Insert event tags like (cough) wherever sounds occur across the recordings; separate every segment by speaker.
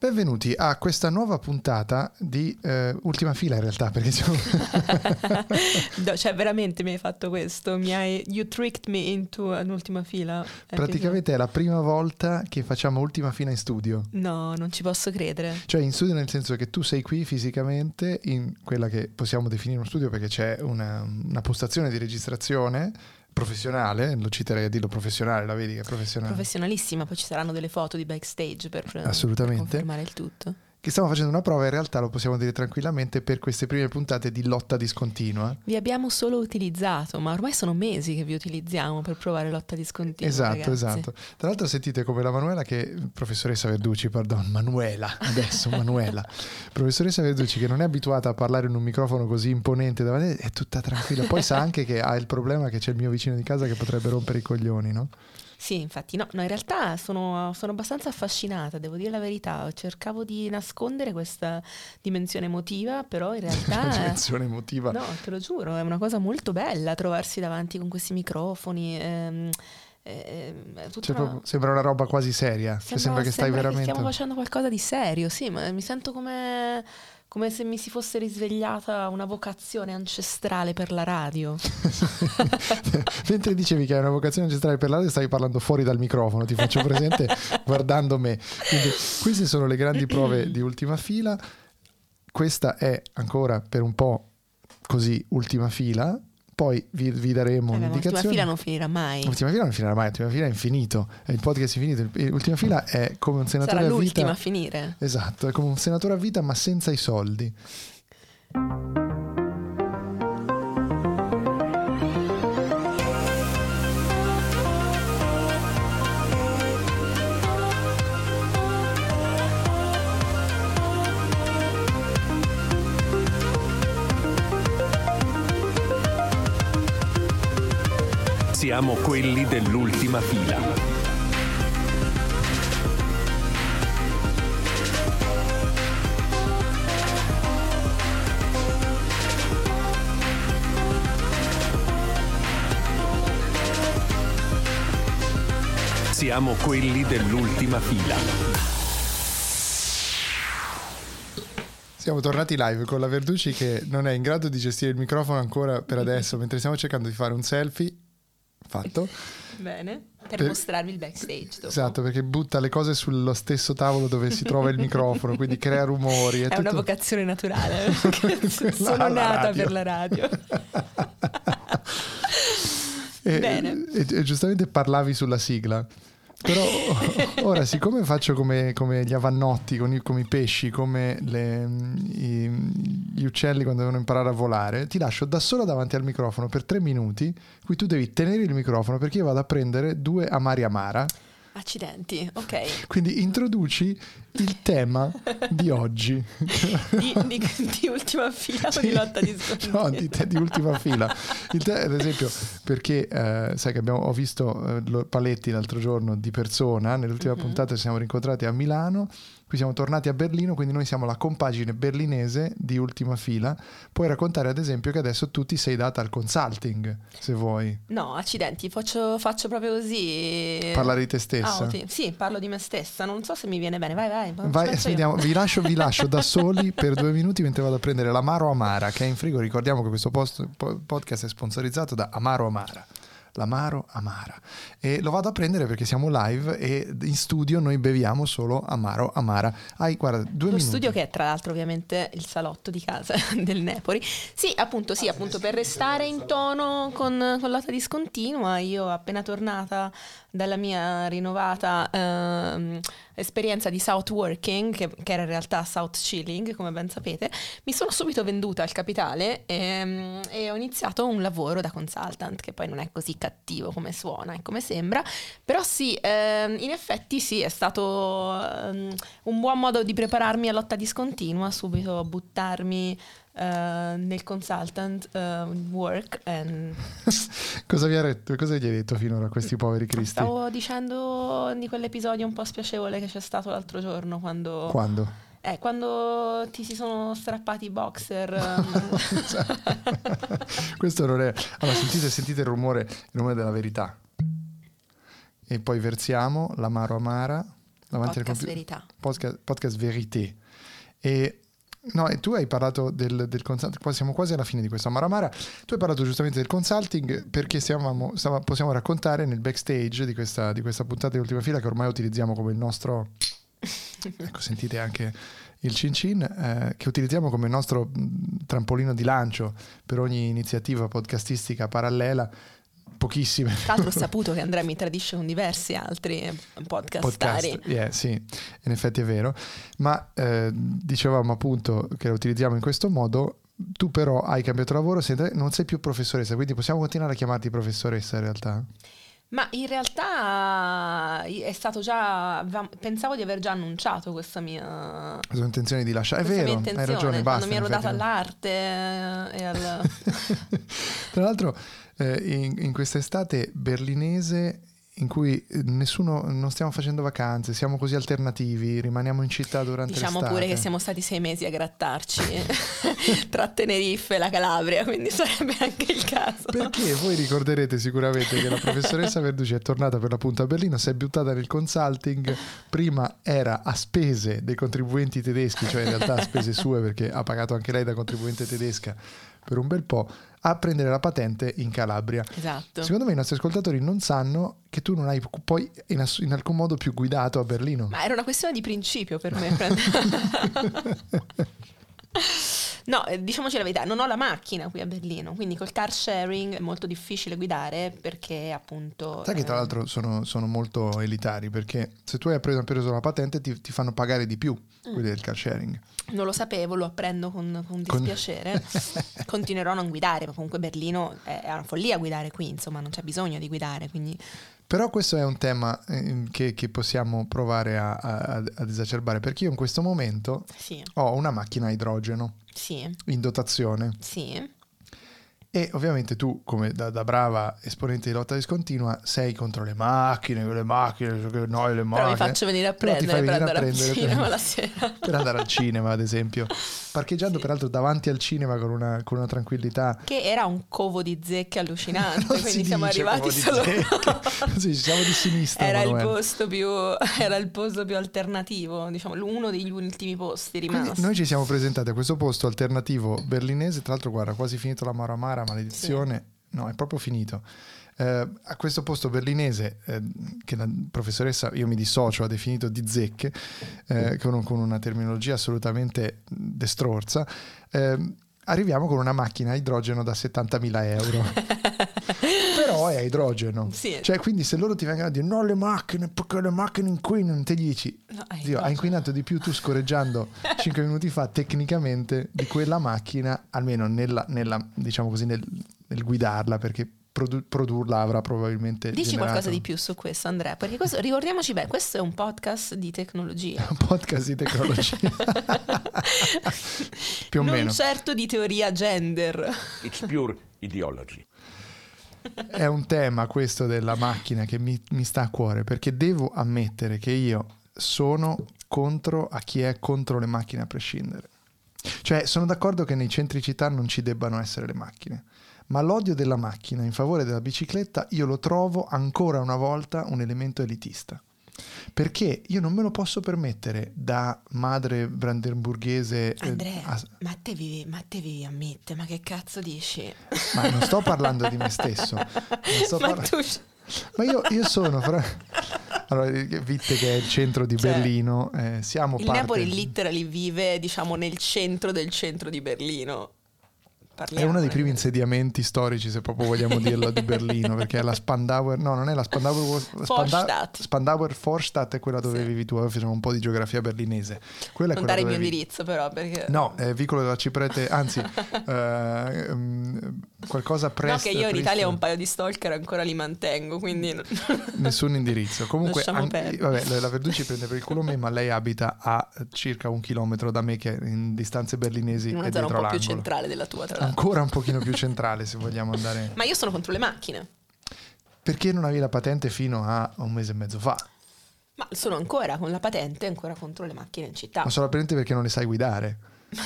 Speaker 1: Benvenuti a questa nuova puntata di eh, Ultima Fila in realtà, perché siamo... (laughs)
Speaker 2: no, cioè veramente mi hai fatto questo, mi hai... You tricked me into un'ultima fila.
Speaker 1: Praticamente è la prima volta che facciamo Ultima Fila in studio.
Speaker 2: No, non ci posso credere.
Speaker 1: Cioè in studio nel senso che tu sei qui fisicamente in quella che possiamo definire uno studio perché c'è una, una postazione di registrazione professionale, lo citerei a dirlo professionale, la vedi che è professionale.
Speaker 2: Professionalissima, poi ci saranno delle foto di backstage per,
Speaker 1: Assolutamente.
Speaker 2: per confermare il tutto
Speaker 1: che stiamo facendo una prova, in realtà lo possiamo dire tranquillamente, per queste prime puntate di lotta discontinua.
Speaker 2: Vi abbiamo solo utilizzato, ma ormai sono mesi che vi utilizziamo per provare lotta discontinua.
Speaker 1: Esatto,
Speaker 2: ragazzi.
Speaker 1: esatto. Tra l'altro sentite come la Manuela che, professoressa Verducci, pardon, Manuela, (laughs) adesso Manuela, professoressa Verducci che non è abituata a parlare in un microfono così imponente davanti, è tutta tranquilla. Poi sa anche che ha il problema che c'è il mio vicino di casa che potrebbe rompere i coglioni, no?
Speaker 2: Sì, infatti, no, no in realtà sono, sono, abbastanza affascinata, devo dire la verità. Cercavo di nascondere questa dimensione emotiva, però in realtà. (laughs)
Speaker 1: dimensione emotiva.
Speaker 2: No, te lo giuro, è una cosa molto bella trovarsi davanti con questi microfoni. Ehm,
Speaker 1: ehm cioè, una... Sembra una roba quasi seria. Sembra, cioè, sembra che stai
Speaker 2: sembra
Speaker 1: veramente.
Speaker 2: Che stiamo facendo qualcosa di serio, sì, ma mi sento come come se mi si fosse risvegliata una vocazione ancestrale per la radio. (laughs)
Speaker 1: Mentre dicevi che hai una vocazione ancestrale per la radio, stavi parlando fuori dal microfono, ti faccio presente (laughs) guardando me. Quindi, queste sono le grandi prove di ultima fila. Questa è ancora per un po' così ultima fila, poi vi, vi daremo
Speaker 2: eh,
Speaker 1: un'indicazione.
Speaker 2: L'ultima fila non finirà mai.
Speaker 1: L'ultima fila non finirà mai, l'ultima fila è infinito, è il podcast infinito. L'ultima fila è come un senatore
Speaker 2: Sarà
Speaker 1: a vita.
Speaker 2: l'ultima a finire.
Speaker 1: Esatto, è come un senatore a vita ma senza i soldi.
Speaker 3: Siamo quelli dell'ultima fila. Siamo quelli dell'ultima fila.
Speaker 1: Siamo tornati live con la Verducci che non è in grado di gestire il microfono ancora per adesso, mentre stiamo cercando di fare un selfie fatto.
Speaker 2: Bene, per, per mostrarvi il backstage. Dopo.
Speaker 1: Esatto, perché butta le cose sullo stesso tavolo dove si trova il (laughs) microfono, quindi crea rumori.
Speaker 2: È,
Speaker 1: è
Speaker 2: tutto... una vocazione naturale, (laughs) (laughs) sono nata per la radio.
Speaker 1: e, Bene. E, e giustamente parlavi sulla sigla. Però (laughs) ora, siccome faccio come, come gli avannotti, con i, come i pesci, come le, i, gli uccelli quando devono imparare a volare, ti lascio da sola davanti al microfono per tre minuti, qui tu devi tenere il microfono perché io vado a prendere due amari amara.
Speaker 2: Accidenti, ok.
Speaker 1: Quindi introduci il tema di oggi. (laughs)
Speaker 2: Di, di, di ultima fila sì. o di lotta di scontri? (laughs)
Speaker 1: No, di, di ultima fila. Te, ad esempio, perché eh, sai che abbiamo, ho visto eh, Paletti l'altro giorno di persona, nell'ultima mm-hmm. puntata ci siamo rincontrati a Milano Qui siamo tornati a Berlino, quindi noi siamo la compagine berlinese di ultima fila. Puoi raccontare ad esempio che adesso tu ti sei data al consulting, se vuoi.
Speaker 2: No, accidenti, faccio, faccio proprio così.
Speaker 1: Parlare di te stessa?
Speaker 2: Ah, sì, parlo di me stessa. Non so se mi viene bene. Vai, vai.
Speaker 1: vai vediamo. Vi, lascio, vi lascio da (laughs) soli per due minuti mentre vado a prendere l'Amaro Amara, che è in frigo. Ricordiamo che questo post, podcast è sponsorizzato da Amaro Amara l'amaro amara. E lo vado a prendere perché siamo live e in studio noi beviamo solo amaro amara. Hai, guarda, due
Speaker 2: Lo
Speaker 1: minuti.
Speaker 2: studio che è tra l'altro ovviamente il salotto di casa (laughs) del Nepori. Sì, appunto, sì, appunto per restare in tono con, con l'ota discontinua, io appena tornata dalla mia rinnovata eh, esperienza di South Working, che, che, era in realtà South Chilling, come ben sapete, mi sono subito venduta al capitale e, e, ho iniziato un lavoro da consultant, che poi non è così cattivo come suona e come sembra, però sì, eh, in effetti sì, è stato um, un buon modo di prepararmi a lotta discontinua, subito buttarmi Uh, nel consultant uh, work. And... (laughs)
Speaker 1: cosa, vi ha detto, cosa gli hai detto finora a questi poveri cristi?
Speaker 2: Stavo dicendo di quell'episodio un po' spiacevole che c'è stato l'altro giorno quando...
Speaker 1: Quando?
Speaker 2: Eh, quando ti si sono strappati i boxer. Um. (laughs)
Speaker 1: Questo non è... Allora, sentite, sentite il rumore, il rumore della verità. E poi versiamo l'amaro amara davanti
Speaker 2: Podcast
Speaker 1: al computer.
Speaker 2: verità.
Speaker 1: Podcast, podcast Verité. E, no, e tu hai parlato del, del consulting, siamo quasi alla fine di questo Amaramara, tu hai parlato giustamente del consulting perché stiamo, stava- possiamo raccontare nel backstage di questa, di questa puntata di Ultima Fila che ormai utilizziamo come il nostro... ecco, sentite anche il cin cin, eh, che utilizziamo come nostro mh, trampolino di lancio per ogni iniziativa podcastistica parallela, pochissime.
Speaker 2: Tra l'altro ho (laughs) saputo che Andrea mi tradisce con diversi altri podcastari.
Speaker 1: podcast. Yeah, sì, in effetti è vero. Ma eh, dicevamo appunto che lo utilizziamo in questo modo. Tu però hai cambiato lavoro, sei- non sei più professoressa, quindi possiamo continuare a chiamarti professoressa in realtà?
Speaker 2: Ma in realtà è stato già. Pensavo di aver già annunciato questa mia.
Speaker 1: La tua intenzione di lasciare. È vero, hai ragione, basta.
Speaker 2: Quando mi ero data all'arte eh, e al. (laughs)
Speaker 1: Tra l'altro, eh, in, in quest'estate berlinese in cui eh, nessuno, non stiamo facendo vacanze, siamo così alternativi, rimaniamo in città durante
Speaker 2: Diciamo
Speaker 1: l'estate.
Speaker 2: pure che siamo stati sei mesi a grattarci (laughs) tra Tenerife e la Calabria, quindi sarebbe anche il caso.
Speaker 1: Perché voi ricorderete sicuramente che la professoressa Verducci è tornata per l'appunto a Berlino, si è buttata nel consulting, prima era a spese dei contribuenti tedeschi, cioè in realtà a spese sue perché ha pagato anche lei da contribuente tedesca per un bel po', a prendere la patente in Calabria.
Speaker 2: Esatto.
Speaker 1: Secondo me i nostri ascoltatori non sanno che tu non hai poi in, ass- in alcun modo più guidato a Berlino.
Speaker 2: Ma era una questione di principio per me. (laughs) (laughs) No, eh, diciamoci la verità, non ho la macchina qui a Berlino, quindi col car sharing è molto difficile guidare perché appunto...
Speaker 1: Sai che tra
Speaker 2: eh,
Speaker 1: l'altro sono, sono molto elitari perché se tu hai preso, preso la patente ti, ti fanno pagare di più
Speaker 2: Mm.
Speaker 1: quelli del car sharing.
Speaker 2: Non lo sapevo, lo apprendo con, con
Speaker 1: Con-
Speaker 2: dispiacere. (laughs) Continuerò a non guidare, ma comunque Berlino è è una follia guidare qui, insomma, non c'è bisogno di guidare, quindi
Speaker 1: Però questo è un tema eh, che, che possiamo provare a- a- ad esacerbare perché io in questo momento
Speaker 2: sì,
Speaker 1: ho una macchina a idrogeno.
Speaker 2: Sì,
Speaker 1: in dotazione.
Speaker 2: Sì.
Speaker 1: e ovviamente tu come da, da brava esponente di lotta discontinua sei contro le macchine, le macchine, noi le macchine.
Speaker 2: Però mi faccio venire a prendere per
Speaker 1: venire a
Speaker 2: andare al
Speaker 1: prendere
Speaker 2: cinema (laughs)
Speaker 1: per- per andare al cinema ad esempio (laughs) parcheggiando peraltro davanti al cinema con una, con una tranquillità.
Speaker 2: Che era un covo di zecche allucinante, (laughs) quindi siamo arrivati solo... (laughs) (laughs)
Speaker 1: sì, siamo di sinistra
Speaker 2: Era il, più, era il posto più alternativo, diciamo, uno degli ultimi posti
Speaker 1: Quindi
Speaker 2: rimasti.
Speaker 1: noi ci siamo presentati a questo posto alternativo berlinese, tra l'altro guarda, quasi finito la Maramara, maledizione, no, è proprio finito. Eh, a questo posto berlinese, eh, che la professoressa, io mi dissocio, ha definito di zecche, eh, con, con una terminologia assolutamente destrorsa, eh, arriviamo con una macchina a idrogeno da 70.000 euro. (laughs) Però è a idrogeno.
Speaker 2: Sì.
Speaker 1: Cioè, quindi se loro ti vengono a dire no le macchine, perché le macchine inquinano, te gli dici
Speaker 2: No, hai
Speaker 1: Zio, ha
Speaker 2: ragione.
Speaker 1: inquinato di più tu scorreggiando (laughs) 5 minuti fa tecnicamente di quella macchina, almeno nella, nella, diciamo così, nel, nel guidarla, perché produ- produrla avrà probabilmente
Speaker 2: Dici
Speaker 1: generato
Speaker 2: qualcosa di più su questo, Andrea, perché questo, ricordiamoci bene, questo è un podcast di tecnologia. (laughs)
Speaker 1: un podcast di tecnologia. (laughs) Più o
Speaker 2: non
Speaker 1: meno.
Speaker 2: certo di teoria gender.
Speaker 3: It's pure ideology.
Speaker 1: È un tema questo della macchina che mi, mi sta a cuore, perché devo ammettere che io sono contro a chi è contro le macchine a prescindere. Cioè, sono d'accordo che nei centri città non ci debbano essere le macchine, ma l'odio della macchina in favore della bicicletta io lo trovo ancora una volta un elemento elitista. Perché io non me lo posso permettere da madre brandenburghese. eh,
Speaker 2: Andrea,
Speaker 1: a-
Speaker 2: ma te vivi, ma te vivi a Mitte, ma che cazzo dici?
Speaker 1: ma non sto parlando di me stesso. (laughs)
Speaker 2: ma
Speaker 1: parla-
Speaker 2: tu...
Speaker 1: Ma io, io sono fra... Allora, Vitte che è il centro di
Speaker 2: Cioè,
Speaker 1: Berlino, eh, siamo
Speaker 2: Il
Speaker 1: parte...
Speaker 2: Napoli literally vive, diciamo, nel centro del centro di Berlino.
Speaker 1: È
Speaker 2: Parliamo,
Speaker 1: uno dei
Speaker 2: eh.
Speaker 1: primi insediamenti storici, se proprio vogliamo (laughs) dirlo, di Berlino, perché è la Spandauer... No, non è la Spandauer...
Speaker 2: Vorstadt.
Speaker 1: Spandauer Vorstadt è quella dove
Speaker 2: Sì.
Speaker 1: vivi tu, ora facciamo un po' di geografia berlinese. Quella è
Speaker 2: Non dare il mio indirizzo però, perché...
Speaker 1: No, è Vicolo della Ciprete, anzi, (laughs) eh, mm, qualcosa
Speaker 2: No,
Speaker 1: presto.
Speaker 2: che io in Italia un paio di stalker ancora li mantengo, quindi... (laughs)
Speaker 1: Nessun indirizzo. Comunque,
Speaker 2: perdere.
Speaker 1: vabbè, la- Verducci prende per il culo me, ma lei abita a circa un chilometro da me, che è in distanze berlinesi
Speaker 2: in
Speaker 1: è
Speaker 2: una zona un po' più
Speaker 1: l'angolo.
Speaker 2: centrale della tua, tra l'altro.
Speaker 1: Ancora un pochino più centrale, se vogliamo andare.
Speaker 2: Ma io sono contro le macchine.
Speaker 1: Perché non avevi la patente fino a un mese e mezzo fa?
Speaker 2: Ma sono ancora con la patente, ancora contro le macchine in città.
Speaker 1: Ma solamente perché non le sai guidare. (laughs)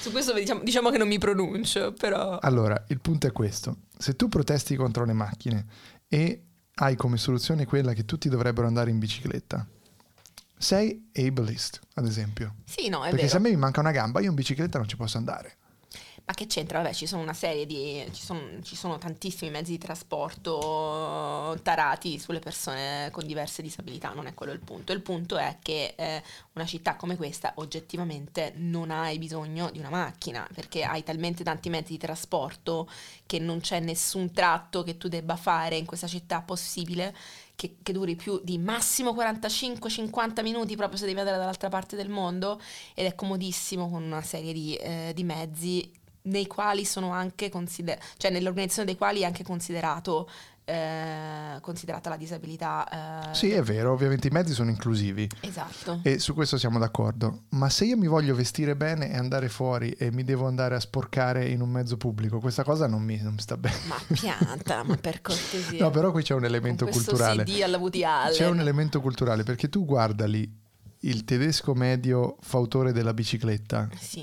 Speaker 2: Su questo diciamo, diciamo che non mi pronuncio, però...
Speaker 1: Allora, il punto è questo. Se tu protesti contro le macchine e hai come soluzione quella che tutti dovrebbero andare in bicicletta, sei ableist, ad esempio.
Speaker 2: Sì, no, è
Speaker 1: Perché
Speaker 2: vero.
Speaker 1: se a me mi manca una gamba, io in bicicletta non ci posso andare.
Speaker 2: Ma che c'entra? Vabbè, ci sono una serie di. ci sono, ci sono tantissimi mezzi di trasporto tarati sulle persone con diverse disabilità, non è quello il punto. Il punto è che eh, una città come questa oggettivamente non hai bisogno di una macchina, perché hai talmente tanti mezzi di trasporto che non c'è nessun tratto che tu debba fare in questa città possibile. Che, che duri più di massimo 45-50 minuti proprio se devi andare dall'altra parte del mondo ed è comodissimo con una serie di, eh, di mezzi nei quali sono anche considerati, cioè nell'organizzazione dei quali è anche considerato, eh, considerata la disabilità. eh,
Speaker 1: Sì, è vero, ovviamente i mezzi sono inclusivi
Speaker 2: Esatto.
Speaker 1: e su questo siamo d'accordo. Ma se io mi voglio vestire bene e andare fuori e mi devo andare a sporcare in un mezzo pubblico, questa cosa non mi, non mi sta bene.
Speaker 2: Ma pianta, ma per cortesia.
Speaker 1: No, però qui c'è un elemento culturale.
Speaker 2: CD alla Woody Allen.
Speaker 1: C'è un elemento culturale perché tu guarda lì il tedesco medio fautore della bicicletta,
Speaker 2: Sì.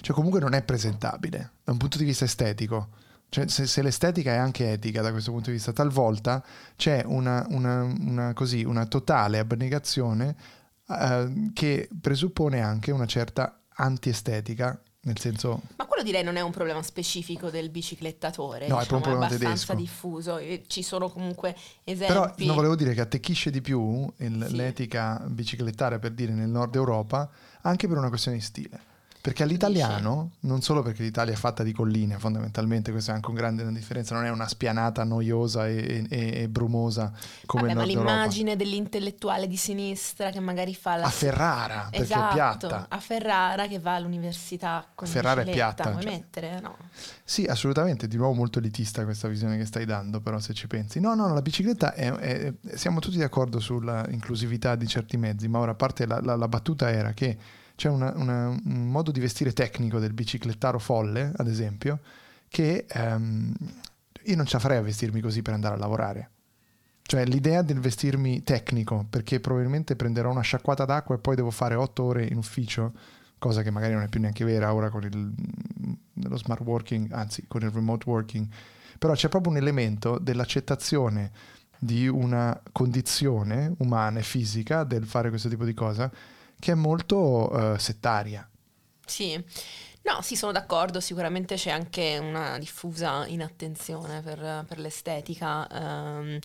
Speaker 1: cioè comunque non è presentabile da un punto di vista estetico. Cioè, se, se l'estetica è anche etica da questo punto di vista, talvolta c'è una, una- una così, una totale abnegazione eh, che presuppone anche una certa antiestetica, nel senso
Speaker 2: Ma quello direi non è un problema specifico del biciclettatore.
Speaker 1: No, è
Speaker 2: diciamo,
Speaker 1: proprio un problema
Speaker 2: abbastanza
Speaker 1: tedesco.
Speaker 2: diffuso. Ci sono comunque esempi.
Speaker 1: Però non volevo dire che attecchisce di più il-
Speaker 2: Sì.
Speaker 1: l'etica biciclettaria per dire nel nord Europa anche per una questione di stile. Perché all'italiano, non solo perché l'Italia è fatta di colline fondamentalmente, questa è anche un grande differenza, non è una spianata noiosa e, e- e brumosa come
Speaker 2: Vabbè, ma
Speaker 1: nord Europa.
Speaker 2: l'immagine dell'intellettuale di sinistra che magari fa la
Speaker 1: A Ferrara, perché
Speaker 2: Esatto,
Speaker 1: è piatta.
Speaker 2: a Ferrara che va all'università con
Speaker 1: Ferrara è piatta,
Speaker 2: Vuoi
Speaker 1: cioè.
Speaker 2: mettere? No.
Speaker 1: Sì, assolutamente, di nuovo molto elitista questa visione che stai dando, però se ci pensi. No, no, la bicicletta è, è- siamo tutti d'accordo sulla inclusività di certi mezzi, ma ora a parte la, la- la battuta era che c'è una- una- un modo di vestire tecnico del biciclettaro folle, ad esempio, che ehm, io non la farei a vestirmi così per andare a lavorare. Cioè l'idea del vestirmi tecnico, perché probabilmente prenderò una sciacquata d'acqua e poi devo fare otto ore in ufficio, cosa che magari non è più neanche vera ora con il, lo smart working, anzi con il remote working, però c'è proprio un elemento dell'accettazione di una condizione umana e fisica del fare questo tipo di cosa che è molto eh, settaria.
Speaker 2: Sì. No, sì, sono d'accordo, sicuramente c'è anche una diffusa inattenzione per, per l'estetica. ehm,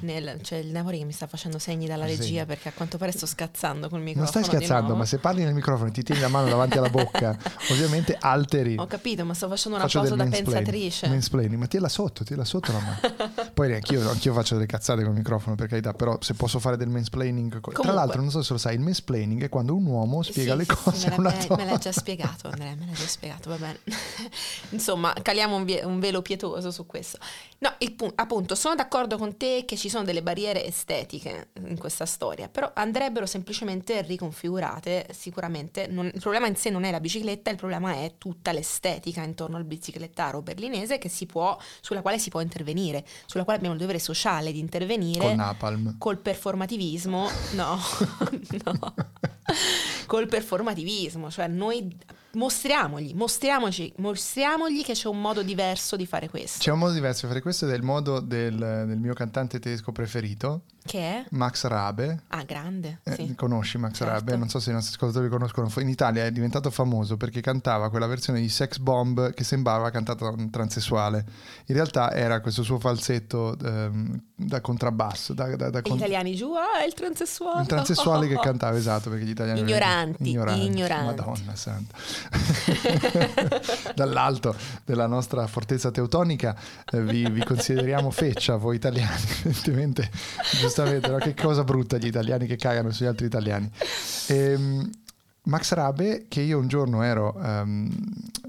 Speaker 2: nel- c'è il Napoli che mi sta facendo segni dalla
Speaker 1: Sì.
Speaker 2: regia perché a quanto pare sto scazzando col
Speaker 1: Non
Speaker 2: microfono.
Speaker 1: stai
Speaker 2: di
Speaker 1: scherzando,
Speaker 2: nuovo.
Speaker 1: ma se parli nel microfono e ti tieni la mano davanti alla bocca, (laughs) ovviamente alteri.
Speaker 2: Ho capito, ma sto facendo una
Speaker 1: Faccio
Speaker 2: cosa da pensatrice.
Speaker 1: Mansplaining, ma tienila sotto, tienila sotto la mano. (laughs) Poi anch'io, anch'io faccio delle cazzate col microfono, per carità, però se posso fare del mansplaining... co- Tra
Speaker 2: Comunque.
Speaker 1: l'altro, non so se lo sai, il mansplaining è quando un uomo spiega
Speaker 2: Sì,
Speaker 1: le cose
Speaker 2: sì, me, l'ha, me, l'ha già spiegato Andrea, me l'ha già spiegato, va bene. (laughs) Insomma, caliamo un, vie- un velo pietoso su questo. No, il pu- appunto, sono d'accordo con te che ci sono delle barriere estetiche in questa storia, però andrebbero semplicemente riconfigurate sicuramente. Non- il problema in sé non è la bicicletta, il problema è tutta l'estetica intorno al biciclettaro berlinese che si può, sulla quale si può intervenire, sulla quale abbiamo il dovere sociale di intervenire
Speaker 1: Con Napalm.
Speaker 2: col performativismo, no, (laughs) no, (laughs) col performativismo, cioè noi mostriamogli, mostriamoci, mostriamogli che c'è un modo diverso di fare questo,
Speaker 1: C'è un modo diverso di fare questo ed è il modo del, del mio cantante tedesco preferito,
Speaker 2: che è,
Speaker 1: Max Rabe.
Speaker 2: ah, grande,
Speaker 1: Eh,
Speaker 2: sì.
Speaker 1: Conosci Max
Speaker 2: Certo.
Speaker 1: Rabe? Non so se i nostri ascoltatori conoscono. In Italia è diventato famoso perché cantava quella versione di Sex Bomb che sembrava cantata da un transessuale. In realtà era questo suo falsetto ehm, da contrabbasso. Da, da- da
Speaker 2: E gli
Speaker 1: con-
Speaker 2: italiani giù, ah, è il transessuale.
Speaker 1: un transessuale che cantava, esatto, perché gli italiani...
Speaker 2: Ignoranti, ignoranti.
Speaker 1: Madonna santa. (laughs) Dall'alto della nostra fortezza teutonica eh, vi, vi consideriamo feccia voi italiani, (laughs) evidentemente, giustamente, no? che cosa brutta gli italiani che cagano sugli altri italiani. Ehm, Max Rabe, che io un giorno ero, ehm,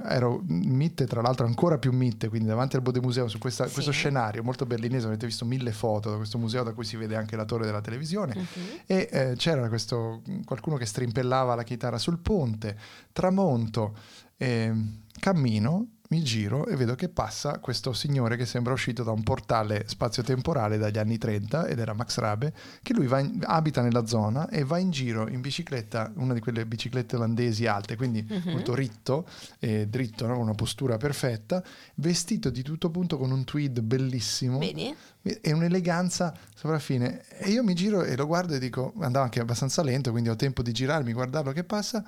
Speaker 1: ero mitte, tra l'altro ancora più mitte, quindi davanti al Bode Museo, su questa-
Speaker 2: Sì.
Speaker 1: questo scenario molto berlinese, avete visto mille foto da questo museo da cui si vede anche la torre della televisione,
Speaker 2: Mhm.
Speaker 1: e eh, c'era questo, qualcuno che strimpellava la chitarra sul ponte, tramonto, ehm, cammino mi giro e vedo che passa questo signore che sembra uscito da un portale spazio-temporale dagli anni 30 ed era Max Rabe, che lui in, abita nella zona e va in giro in bicicletta, una di quelle biciclette olandesi alte, quindi uh-huh. molto ritto e dritto, no? con una postura perfetta, vestito di tutto punto con un tweed bellissimo.
Speaker 2: Vedi?
Speaker 1: E un'eleganza sopraffine. E io mi giro e lo guardo e dico, andava anche abbastanza lento, quindi ho tempo di girarmi, guardarlo che passa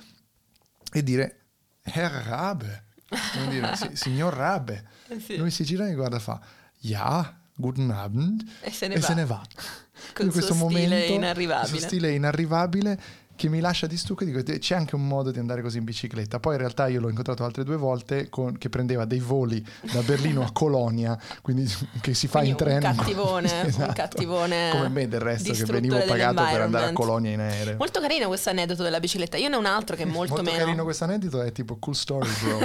Speaker 1: e dire, Herr Rabe come dire, si, signor Rabe. Eh sì. Lui si gira e mi guarda e fa, ja, guten Abend,
Speaker 2: e se ne
Speaker 1: e
Speaker 2: va.
Speaker 1: Se ne va. (laughs)
Speaker 2: Con questo stile inarrivabile. Questo
Speaker 1: stile inarrivabile che mi lascia di stucco e dico c'è anche un modo di andare così in bicicletta. Poi in realtà io l'ho incontrato altre due volte con, che prendeva dei voli da Berlino a Colonia, quindi (laughs) che si fa
Speaker 2: quindi
Speaker 1: in treno. (laughs)
Speaker 2: Un cattivone, esatto. un cattivone.
Speaker 1: Come me del resto che venivo pagato per andare a Colonia in aereo.
Speaker 2: Molto carino questo aneddoto della bicicletta. Io ne ho un altro che è (laughs) molto,
Speaker 1: molto
Speaker 2: meno.
Speaker 1: carino questo aneddoto è tipo cool story bro.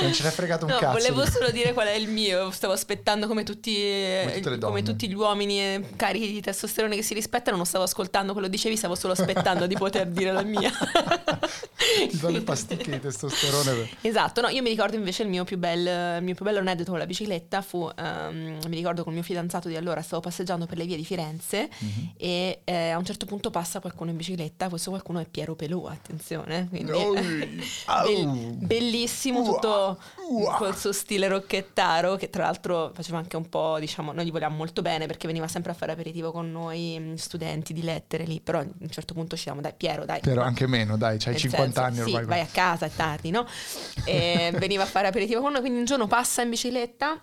Speaker 1: non ce n'è fregato un
Speaker 2: no,
Speaker 1: cazzo.
Speaker 2: Volevo solo dire qual è il mio. Stavo aspettando come tutti, come, come tutti gli uomini carichi di testosterone che si rispettano. Non stavo ascoltando quello che dicevi, stavo solo aspettando di poter dire la mia. (laughs)
Speaker 1: Ti do le pasticche di testosterone.
Speaker 2: Esatto, no, io mi ricordo invece il mio più, bel, il mio più bello aneddoto con la bicicletta fu, um, mi ricordo con il mio fidanzato di allora, stavo passeggiando per le vie di Firenze mm-hmm. e eh, a un certo punto passa qualcuno in bicicletta, questo qualcuno è Piero Pelù, attenzione, quindi oh, (laughs) be- bellissimo, tutto uh, col suo stile rocchettaro, che tra l'altro faceva anche un po', diciamo, noi gli volevamo molto bene perché veniva sempre a fare aperitivo con noi mm, studenti di lettere lì, però a un certo punto ci diciamo, dai Piero, dai.
Speaker 1: Però anche meno, dai, c'hai 50
Speaker 2: senso,
Speaker 1: anni ormai.
Speaker 2: Sì, vai a casa, è tardi, no? E (laughs) veniva a fare aperitivo con noi, quindi un giorno passa in bicicletta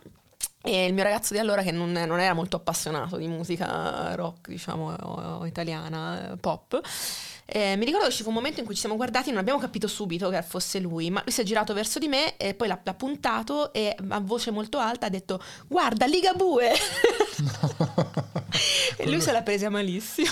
Speaker 2: e il mio ragazzo di allora, che non, non era molto appassionato di musica rock, diciamo, italiana, pop, eh, mi ricordo che ci fu un momento in cui ci siamo guardati e non abbiamo capito subito che fosse lui, ma lui si è girato verso di me e poi l'ha, l'ha puntato e a voce molto alta ha detto guarda Ligabue! (laughs) (laughs) No. e lui se l'ha presa malissimo.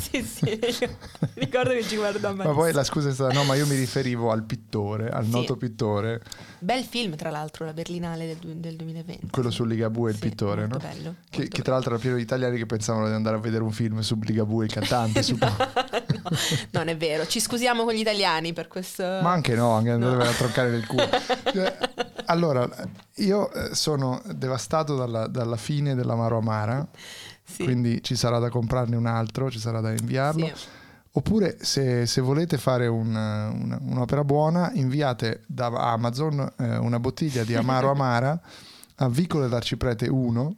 Speaker 2: Sì, (laughs) sì, sì. ricordo che ci guardò malissimo.
Speaker 1: Ma poi la scusa è stata, no, ma io mi riferivo al pittore, al sì. noto pittore.
Speaker 2: Bel film, tra l'altro, la Berlinale del, del 2020.
Speaker 1: Quello su Ligabue, il pittore, no?
Speaker 2: Bello,
Speaker 1: che, che, tra l'altro era pieno di italiani che pensavano di andare a vedere un film su Ligabue, il cantante. (laughs) su...
Speaker 2: no, non è vero. Ci scusiamo con gli italiani per questo.
Speaker 1: Ma anche no, anche no. a troncare nel culo. Cioè, (laughs) allora, io eh, sono devastato dalla, dalla fine dell'Amaro Amara. Sì. Quindi ci sarà da comprarne un altro, ci sarà da inviarlo. Sì. Oppure se, se volete fare un, una, un'opera buona, inviate da Amazon eh, una bottiglia di Amaro Amara a Vicolo dell'Arciprete 1.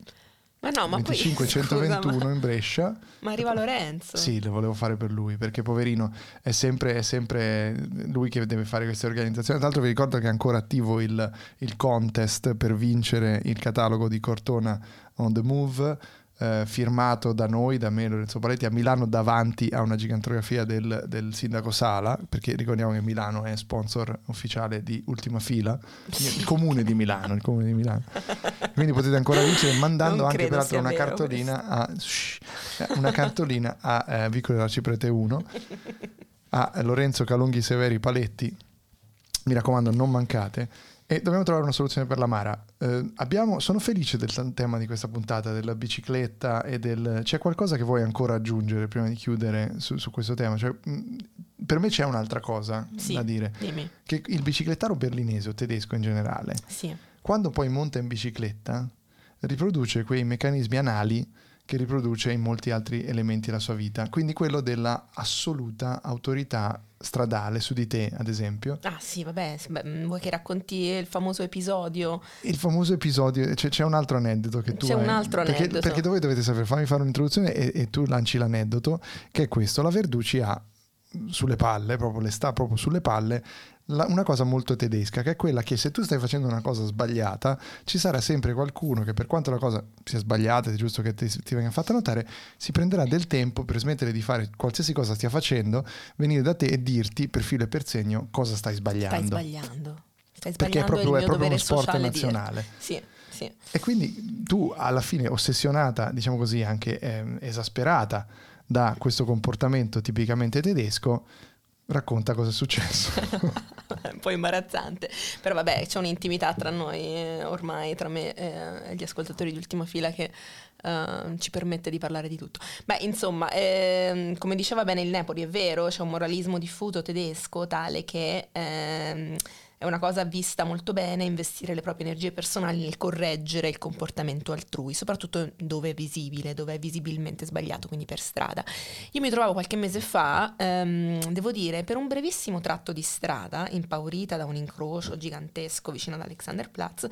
Speaker 2: Ma no, ma
Speaker 1: 2521
Speaker 2: poi, (laughs)
Speaker 1: in Brescia.
Speaker 2: Ma arriva Lorenzo.
Speaker 1: Sì, lo volevo fare per lui, perché poverino è sempre, è sempre lui che deve fare queste organizzazioni. Tra l'altro vi ricordo che è ancora attivo il, il contest per vincere il catalogo di Cortona on the Move eh, firmato da noi, da me Lorenzo Paletti, a Milano davanti a una gigantografia del, del, sindaco Sala, perché ricordiamo che Milano è sponsor ufficiale di Ultima Fila, il comune di Milano, il comune di Milano. Quindi potete ancora vincere mandando non anche peraltro una cartolina, a, shh, una cartolina a eh, Vicolo della Ciprete 1 a Lorenzo Calonghi Severi Paletti. Mi raccomando, non mancate e dobbiamo trovare una soluzione per la Mara. Eh, abbiamo, sono felice del tema di questa puntata, della bicicletta e del... C'è qualcosa che vuoi ancora aggiungere prima di chiudere su, su questo tema? Cioè, mh, per me c'è un'altra cosa
Speaker 2: sì,
Speaker 1: da dire.
Speaker 2: Dimmi.
Speaker 1: Che il biciclettaro berlinese o tedesco in generale,
Speaker 2: sì.
Speaker 1: quando poi monta in bicicletta, riproduce quei meccanismi anali che riproduce in molti altri elementi della sua vita. Quindi quello della assoluta autorità stradale su di te, ad esempio.
Speaker 2: Ah sì, vabbè, mm, vuoi che racconti il famoso episodio?
Speaker 1: Il famoso episodio, cioè, c'è un altro aneddoto che tu
Speaker 2: c'è
Speaker 1: hai.
Speaker 2: un altro
Speaker 1: perché,
Speaker 2: aneddoto.
Speaker 1: Perché voi dovete sapere, fammi fare un'introduzione e, e tu lanci l'aneddoto, che è questo. La Verducci ha sulle palle, proprio le sta proprio sulle palle, la, una cosa molto tedesca, che è quella che se tu stai facendo una cosa sbagliata, ci sarà sempre qualcuno che per quanto la cosa sia sbagliata, è giusto che ti, ti venga fatta notare, si prenderà del tempo per smettere di fare qualsiasi cosa stia facendo, venire da te e dirti per filo e per segno cosa stai sbagliando.
Speaker 2: Stai sbagliando. Stai sbagliando
Speaker 1: Perché è proprio,
Speaker 2: è
Speaker 1: proprio uno sport nazionale.
Speaker 2: Sì. Sì.
Speaker 1: E quindi tu alla fine ossessionata, diciamo così, anche eh, esasperata da questo comportamento tipicamente tedesco, racconta cosa è successo. (laughs)
Speaker 2: un po' imbarazzante, però vabbè c'è un'intimità tra noi eh, ormai, tra me e gli ascoltatori di ultima fila che uh, ci permette di parlare di tutto. Beh insomma, ehm, come diceva bene il Nepoli, è vero, c'è un moralismo diffuso tedesco tale che... È una cosa vista molto bene investire le proprie energie personali nel correggere il comportamento altrui, soprattutto dove è visibile, dove è visibilmente sbagliato, quindi per strada. Io mi trovavo qualche mese fa, ehm, devo dire, per un brevissimo tratto di strada, impaurita da un incrocio gigantesco vicino ad Alexanderplatz,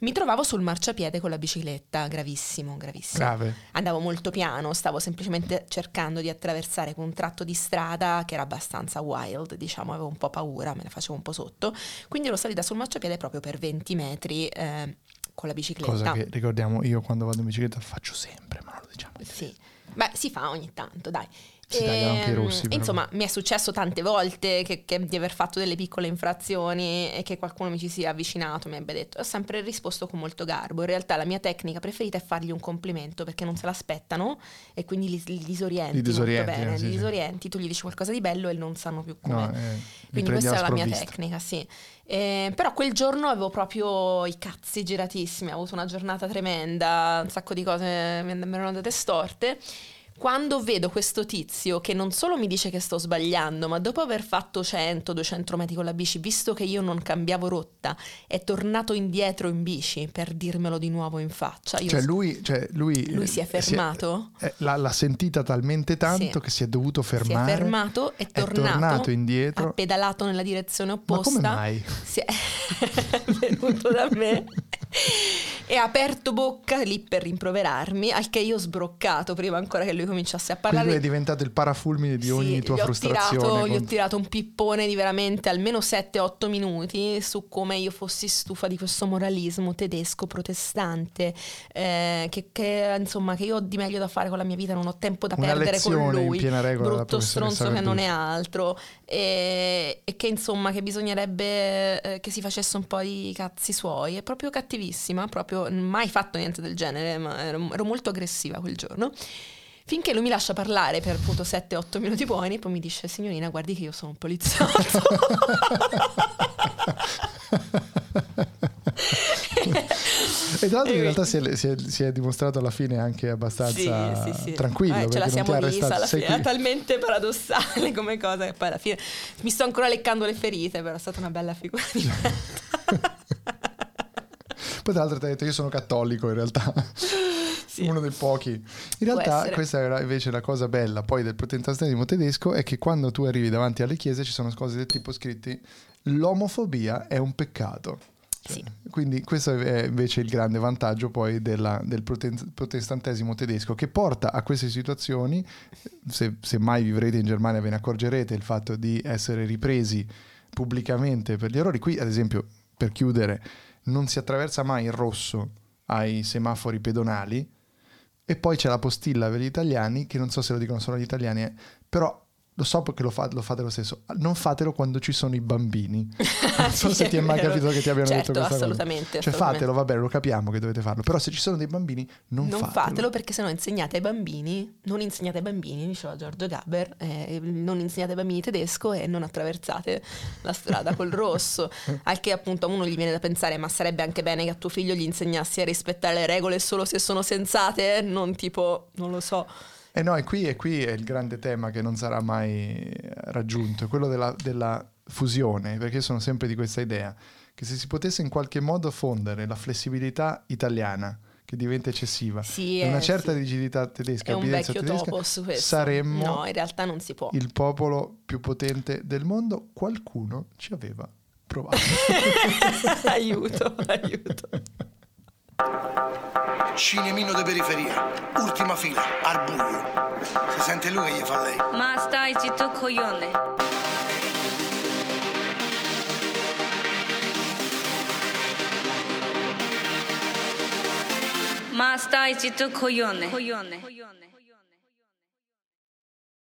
Speaker 2: mi trovavo sul marciapiede con la bicicletta, gravissimo, gravissimo.
Speaker 1: Grave.
Speaker 2: Andavo molto piano, stavo semplicemente cercando di attraversare un tratto di strada che era abbastanza wild, diciamo, avevo un po' paura, me la facevo un po' sotto quindi ero salita sul marciapiede proprio per 20 metri eh, con la bicicletta.
Speaker 1: Cosa che ricordiamo io quando vado in bicicletta faccio sempre, ma non lo diciamo.
Speaker 2: Sì, beh si fa ogni tanto, dai.
Speaker 1: Si tagliano anche i
Speaker 2: Ehm,
Speaker 1: rossi. però.
Speaker 2: Insomma, mi è successo tante volte che, che di aver fatto delle piccole infrazioni e che qualcuno mi ci sia avvicinato, mi abbia detto. Ho sempre risposto con molto garbo. In realtà la mia tecnica preferita è fargli un complimento perché non se l'aspettano e quindi li, li disorienti.
Speaker 1: Li disorienti,
Speaker 2: molto bene.
Speaker 1: eh, sì,
Speaker 2: li
Speaker 1: sì.
Speaker 2: disorienti, tu gli dici qualcosa di bello e non sanno più come.
Speaker 1: No, eh,
Speaker 2: Quindi questa è la mia tecnica, sì. Eh, però quel giorno avevo proprio i cazzi giratissimi, ho avuto una giornata tremenda, un sacco di cose mi erano andate storte. Quando vedo questo tizio che non solo mi dice che sto sbagliando, ma dopo aver fatto 100-200 metri con la bici, visto che io non cambiavo rotta, è tornato indietro in bici per dirmelo di nuovo in faccia. Io
Speaker 1: Cioè lui, cioè lui,
Speaker 2: Lui si è
Speaker 1: eh,
Speaker 2: fermato?
Speaker 1: eh, l'ha, l'ha sentita talmente tanto
Speaker 2: Sì.
Speaker 1: che si è dovuto
Speaker 2: si è
Speaker 1: fermare.
Speaker 2: fermato, è
Speaker 1: è
Speaker 2: tornato,
Speaker 1: tornato indietro.
Speaker 2: ha pedalato nella direzione
Speaker 1: Ma
Speaker 2: opposta.
Speaker 1: come mai?
Speaker 2: si (laughs) è venuto da me (laughs) e ha aperto bocca lì per rimproverarmi, al che io ho sbroccato prima ancora che lui cominciasse a
Speaker 1: Quindi
Speaker 2: parlare.
Speaker 1: lui è diventato il parafulmine di
Speaker 2: Sì,
Speaker 1: ogni tua
Speaker 2: gli
Speaker 1: frustrazione.
Speaker 2: Tirato, gli ho
Speaker 1: con-
Speaker 2: tirato un pippone di veramente almeno 7-8 minuti su come io fossi stufa di questo moralismo tedesco protestante, eh, che, che, insomma che io ho di meglio da fare con la mia vita, non ho tempo da
Speaker 1: Una
Speaker 2: perdere con lui,
Speaker 1: regola
Speaker 2: brutto stronzo che non è altro, e, e che insomma che bisognerebbe eh, che si facesse un po' di cazzi suoi, è proprio cattivissima, proprio mai fatto niente del genere, ma ero, ero molto aggressiva quel giorno. Finché lui mi lascia parlare per appunto 7-8 minuti buoni e poi mi dice signorina guardi che io sono un poliziotto.
Speaker 1: E tra l'altro in realtà si è, si è- si è dimostrato alla fine anche abbastanza
Speaker 2: Sì, sì, sì.
Speaker 1: tranquillo
Speaker 2: Eh, ce la siamo
Speaker 1: arrestato.
Speaker 2: alla fine. È talmente paradossale come cosa che poi alla fine mi sto ancora leccando le ferite, però è stata una bella figura di (laughs) merda.
Speaker 1: Poi tra l'altro ti ha detto io sono cattolico in realtà. (laughs)
Speaker 2: Sì.
Speaker 1: Uno dei pochi. In realtà questa era invece la cosa bella poi del protestantesimo tedesco è che quando tu arrivi davanti alle chiese ci sono cose del tipo scritti l'omofobia è un peccato. Cioè,
Speaker 2: Sì.
Speaker 1: Quindi questo è invece il grande vantaggio poi della- del prote- protestantesimo tedesco che porta a queste situazioni, se, se mai vivrete in Germania ve ne accorgerete, il fatto di essere ripresi pubblicamente per gli errori. Qui ad esempio, per chiudere, non si attraversa mai in rosso ai semafori pedonali e poi c'è la postilla per gli italiani, che non so se lo dicono solo gli italiani, eh, però lo so perché lo, fa- lo fate lo stesso. Non fatelo quando ci sono i bambini. (laughs) Non so
Speaker 2: Sì,
Speaker 1: se ti è mai
Speaker 2: vero.
Speaker 1: capitato che ti abbiano
Speaker 2: Certo,
Speaker 1: detto questa
Speaker 2: assolutamente.
Speaker 1: Cioè
Speaker 2: assolutamente.
Speaker 1: fatelo, va bene, lo capiamo che dovete farlo. Però se ci sono dei bambini, non,
Speaker 2: Non
Speaker 1: fatelo.
Speaker 2: fatelo. perché sennò insegnate ai bambini, non insegnate ai bambini, diceva Giorgio Gaber, eh, non insegnate ai bambini tedesco e non attraversate la strada col rosso. (laughs) Al che appunto a uno gli viene da pensare, ma sarebbe anche bene che a tuo figlio gli insegnassi a rispettare le regole solo se sono sensate, non tipo, non lo so.
Speaker 1: Eh no, e qui, e qui è il grande tema che non sarà mai eh, raggiunto, quello della, della fusione, perché io sono sempre di questa idea, che se si potesse in qualche modo fondere la flessibilità italiana, che diventa eccessiva,
Speaker 2: Sì,
Speaker 1: e una
Speaker 2: eh,
Speaker 1: certa
Speaker 2: sì.
Speaker 1: rigidità tedesca, tedesca,
Speaker 2: topo su questo.
Speaker 1: saremmo
Speaker 2: No, in realtà non si può.
Speaker 1: il popolo più potente del mondo. Qualcuno ci aveva provato. (laughs)
Speaker 2: aiuto, aiuto. (laughs)
Speaker 4: Cinemino di periferia, ultima fila, al buio. Si sente lui che gli fa lei.
Speaker 5: Ma stai zitto coglione. Ma stai zitto coglione. Coglione.